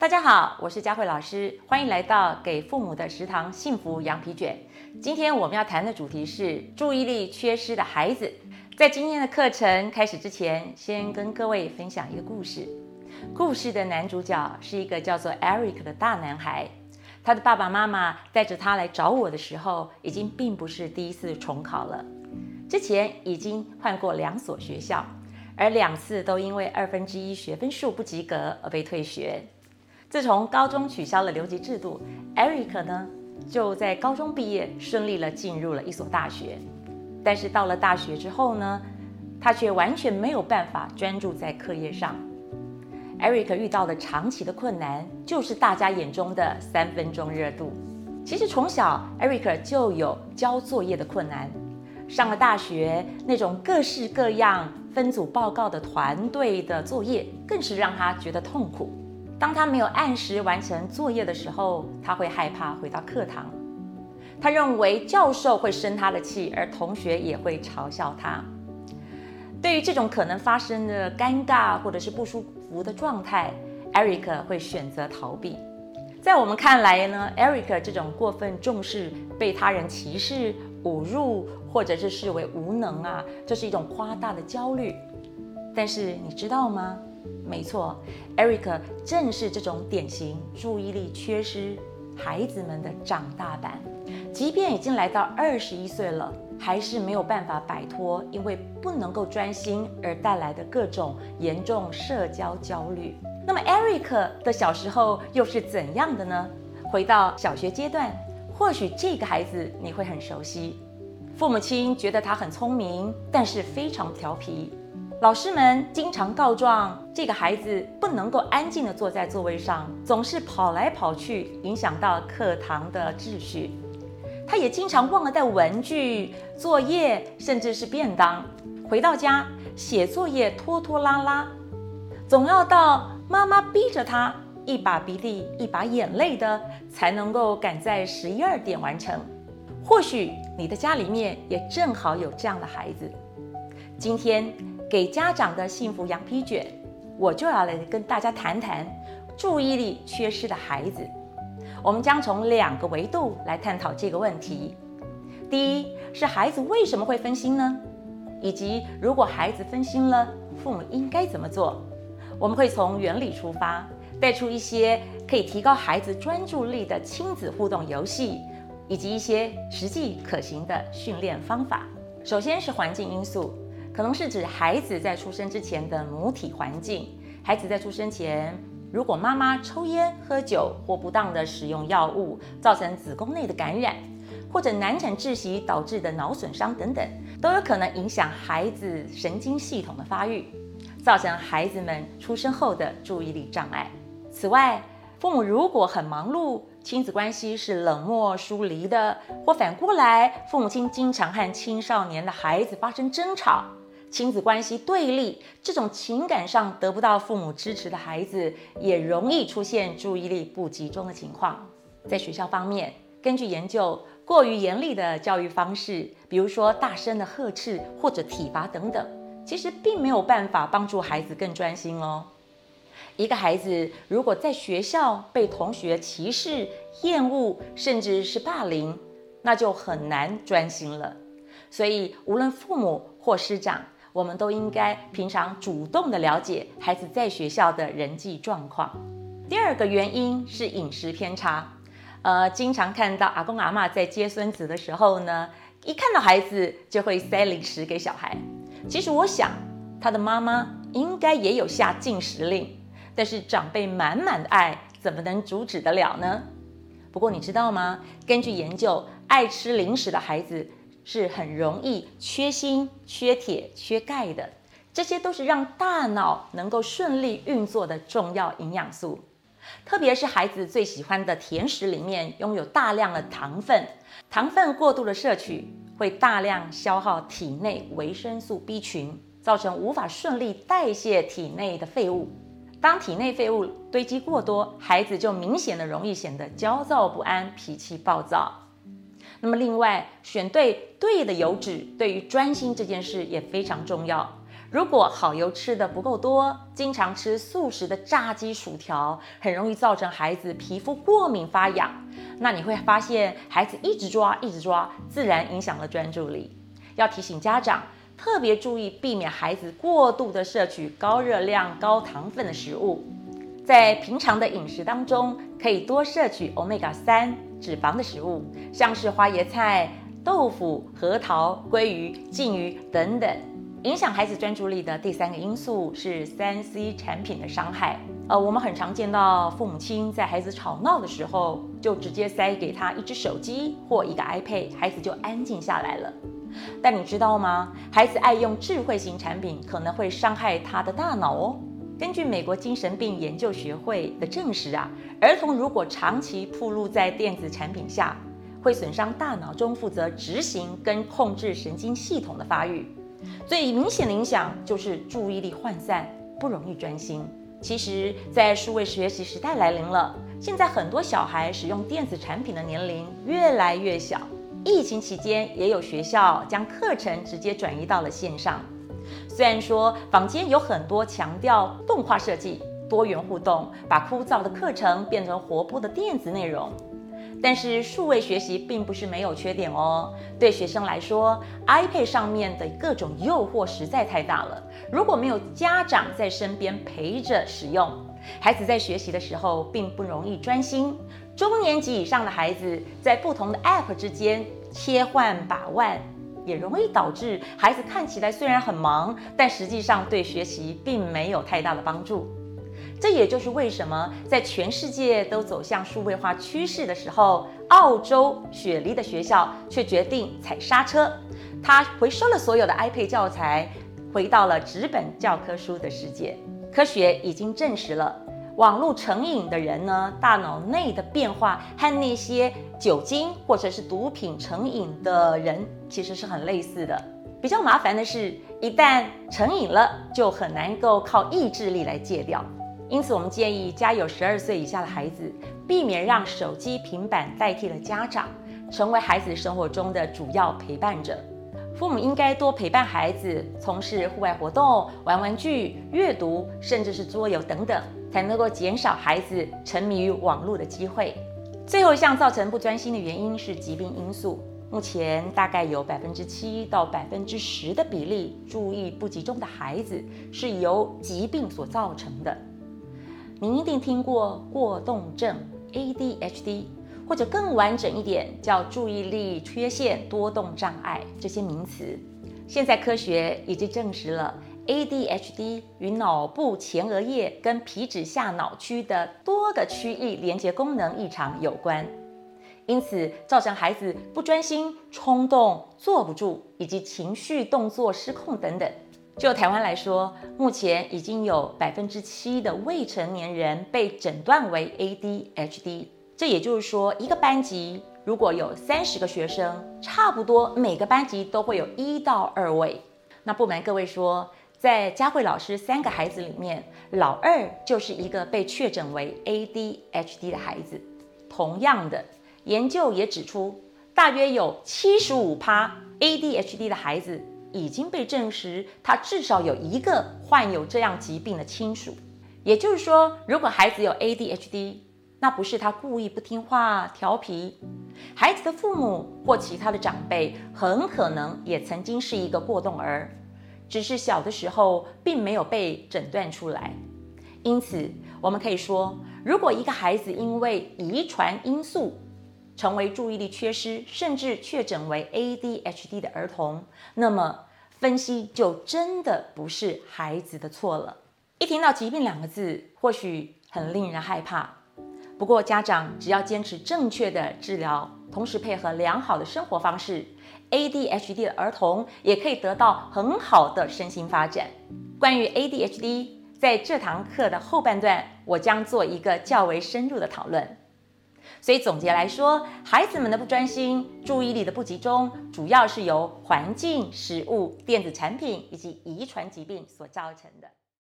大家好，我是佳慧老师，欢迎来到给父母的食堂幸福羊皮卷。今天我们要谈的主题是注意力缺失的孩子。在今天的课程开始之前，先跟各位分享一个故事。故事的男主角是一个叫做 Eric 的大男孩，他的爸爸妈妈带着他来找我的时候，已经并不是第一次重考了，之前已经换过两所学校，而两次都因为二分之一学分数不及格而被退学。自从高中取消了留级制度，Eric 呢就在高中毕业，顺利了进入了一所大学。但是到了大学之后呢，他却完全没有办法专注在课业上。Eric 遇到的长期的困难，就是大家眼中的三分钟热度。其实从小，Eric 就有交作业的困难。上了大学，那种各式各样分组报告的团队的作业，更是让他觉得痛苦。当他没有按时完成作业的时候，他会害怕回到课堂。他认为教授会生他的气，而同学也会嘲笑他。对于这种可能发生的尴尬或者是不舒服的状态，Eric 会选择逃避。在我们看来呢，Eric 这种过分重视被他人歧视、侮辱，或者是视为无能啊，这是一种夸大的焦虑。但是你知道吗？没错，Eric 正是这种典型注意力缺失孩子们的长大版。即便已经来到二十一岁了，还是没有办法摆脱因为不能够专心而带来的各种严重社交焦虑。那么，Eric 的小时候又是怎样的呢？回到小学阶段，或许这个孩子你会很熟悉。父母亲觉得他很聪明，但是非常调皮。老师们经常告状，这个孩子不能够安静地坐在座位上，总是跑来跑去，影响到课堂的秩序。他也经常忘了带文具、作业，甚至是便当。回到家写作业拖拖拉拉，总要到妈妈逼着他一把鼻涕一把眼泪的才能够赶在十一二点完成。或许你的家里面也正好有这样的孩子。今天。给家长的幸福羊皮卷，我就要来跟大家谈谈注意力缺失的孩子。我们将从两个维度来探讨这个问题。第一是孩子为什么会分心呢？以及如果孩子分心了，父母应该怎么做？我们会从原理出发，带出一些可以提高孩子专注力的亲子互动游戏，以及一些实际可行的训练方法。首先是环境因素。可能是指孩子在出生之前的母体环境。孩子在出生前，如果妈妈抽烟、喝酒或不当的使用药物，造成子宫内的感染，或者难产窒息导致的脑损伤等等，都有可能影响孩子神经系统的发育，造成孩子们出生后的注意力障碍。此外，父母如果很忙碌，亲子关系是冷漠疏离的，或反过来，父母亲经常和青少年的孩子发生争吵。亲子关系对立，这种情感上得不到父母支持的孩子，也容易出现注意力不集中的情况。在学校方面，根据研究，过于严厉的教育方式，比如说大声的呵斥或者体罚等等，其实并没有办法帮助孩子更专心哦。一个孩子如果在学校被同学歧视、厌恶，甚至是霸凌，那就很难专心了。所以，无论父母或师长，我们都应该平常主动地了解孩子在学校的人际状况。第二个原因是饮食偏差，呃，经常看到阿公阿嬷在接孙子的时候呢，一看到孩子就会塞零食给小孩。其实我想，他的妈妈应该也有下禁食令，但是长辈满满的爱怎么能阻止得了呢？不过你知道吗？根据研究，爱吃零食的孩子，是很容易缺锌、缺铁、缺钙的，这些都是让大脑能够顺利运作的重要营养素。特别是孩子最喜欢的甜食里面拥有大量的糖分，糖分过度的摄取会大量消耗体内维生素 B 群，造成无法顺利代谢体内的废物。当体内废物堆积过多，孩子就明显的容易显得焦躁不安、脾气暴躁。那么，另外选对对的油脂，对于专心这件事也非常重要。如果好油吃的不够多，经常吃速食的炸鸡、薯条，很容易造成孩子皮肤过敏发痒。那你会发现孩子一直抓，一直抓，自然影响了专注力。要提醒家长特别注意，避免孩子过度的摄取高热量、高糖分的食物。在平常的饮食当中，可以多摄取 Omega 三脂肪的食物，像是花椰菜、豆腐、核桃、鲑鱼、鲸鱼等等。影响孩子专注力的第三个因素是三 C 产品的伤害。呃，我们很常见到父母亲在孩子吵闹的时候，就直接塞给他一只手机或一个 iPad，孩子就安静下来了。但你知道吗？孩子爱用智慧型产品，可能会伤害他的大脑哦。根据美国精神病研究学会的证实啊，儿童如果长期暴露在电子产品下，会损伤大脑中负责执行跟控制神经系统的发育。最明显的影响就是注意力涣散，不容易专心。其实，在数位学习时代来临了，现在很多小孩使用电子产品的年龄越来越小。疫情期间，也有学校将课程直接转移到了线上。虽然说坊间有很多强调动画设计、多元互动，把枯燥的课程变成活泼的电子内容。但是数位学习并不是没有缺点哦。对学生来说，iPad 上面的各种诱惑实在太大了。如果没有家长在身边陪着使用，孩子在学习的时候并不容易专心。中年级以上的孩子在不同的 App 之间切换把玩，也容易导致孩子看起来虽然很忙，但实际上对学习并没有太大的帮助。这也就是为什么在全世界都走向数位化趋势的时候，澳洲雪梨的学校却决定踩刹车，他回收了所有的 iPad 教材，回到了纸本教科书的世界。科学已经证实了，网络成瘾的人呢，大脑内的变化和那些酒精或者是毒品成瘾的人其实是很类似的。比较麻烦的是，一旦成瘾了，就很难够靠意志力来戒掉。因此，我们建议家有十二岁以下的孩子，避免让手机、平板代替了家长，成为孩子生活中的主要陪伴者。父母应该多陪伴孩子，从事户外活动、玩玩具、阅读，甚至是桌游等等，才能够减少孩子沉迷于网络的机会。最后一项造成不专心的原因是疾病因素。目前大概有百分之七到百分之十的比例，注意不集中的孩子是由疾病所造成的。您一定听过过动症 （ADHD） 或者更完整一点叫注意力缺陷多动障碍这些名词。现在科学已经证实了 ADHD 与脑部前额叶跟皮质下脑区的多个区域连接功能异常有关，因此造成孩子不专心、冲动、坐不住以及情绪动作失控等等。就台湾来说，目前已经有百分之七的未成年人被诊断为 ADHD。这也就是说，一个班级如果有三十个学生，差不多每个班级都会有一到二位。那不瞒各位说，在佳慧老师三个孩子里面，老二就是一个被确诊为 ADHD 的孩子。同样的，研究也指出，大约有七十五趴 ADHD 的孩子。已经被证实，他至少有一个患有这样疾病的亲属。也就是说，如果孩子有 ADHD，那不是他故意不听话、调皮，孩子的父母或其他的长辈很可能也曾经是一个过动儿，只是小的时候并没有被诊断出来。因此，我们可以说，如果一个孩子因为遗传因素，成为注意力缺失，甚至确诊为 ADHD 的儿童，那么分析就真的不是孩子的错了。一听到疾病两个字，或许很令人害怕。不过家长只要坚持正确的治疗，同时配合良好的生活方式，ADHD 的儿童也可以得到很好的身心发展。关于 ADHD，在这堂课的后半段，我将做一个较为深入的讨论。所以总结来说，孩子们的不专心、注意力的不集中，主要是由环境、食物、电子产品以及遗传疾病所造成的。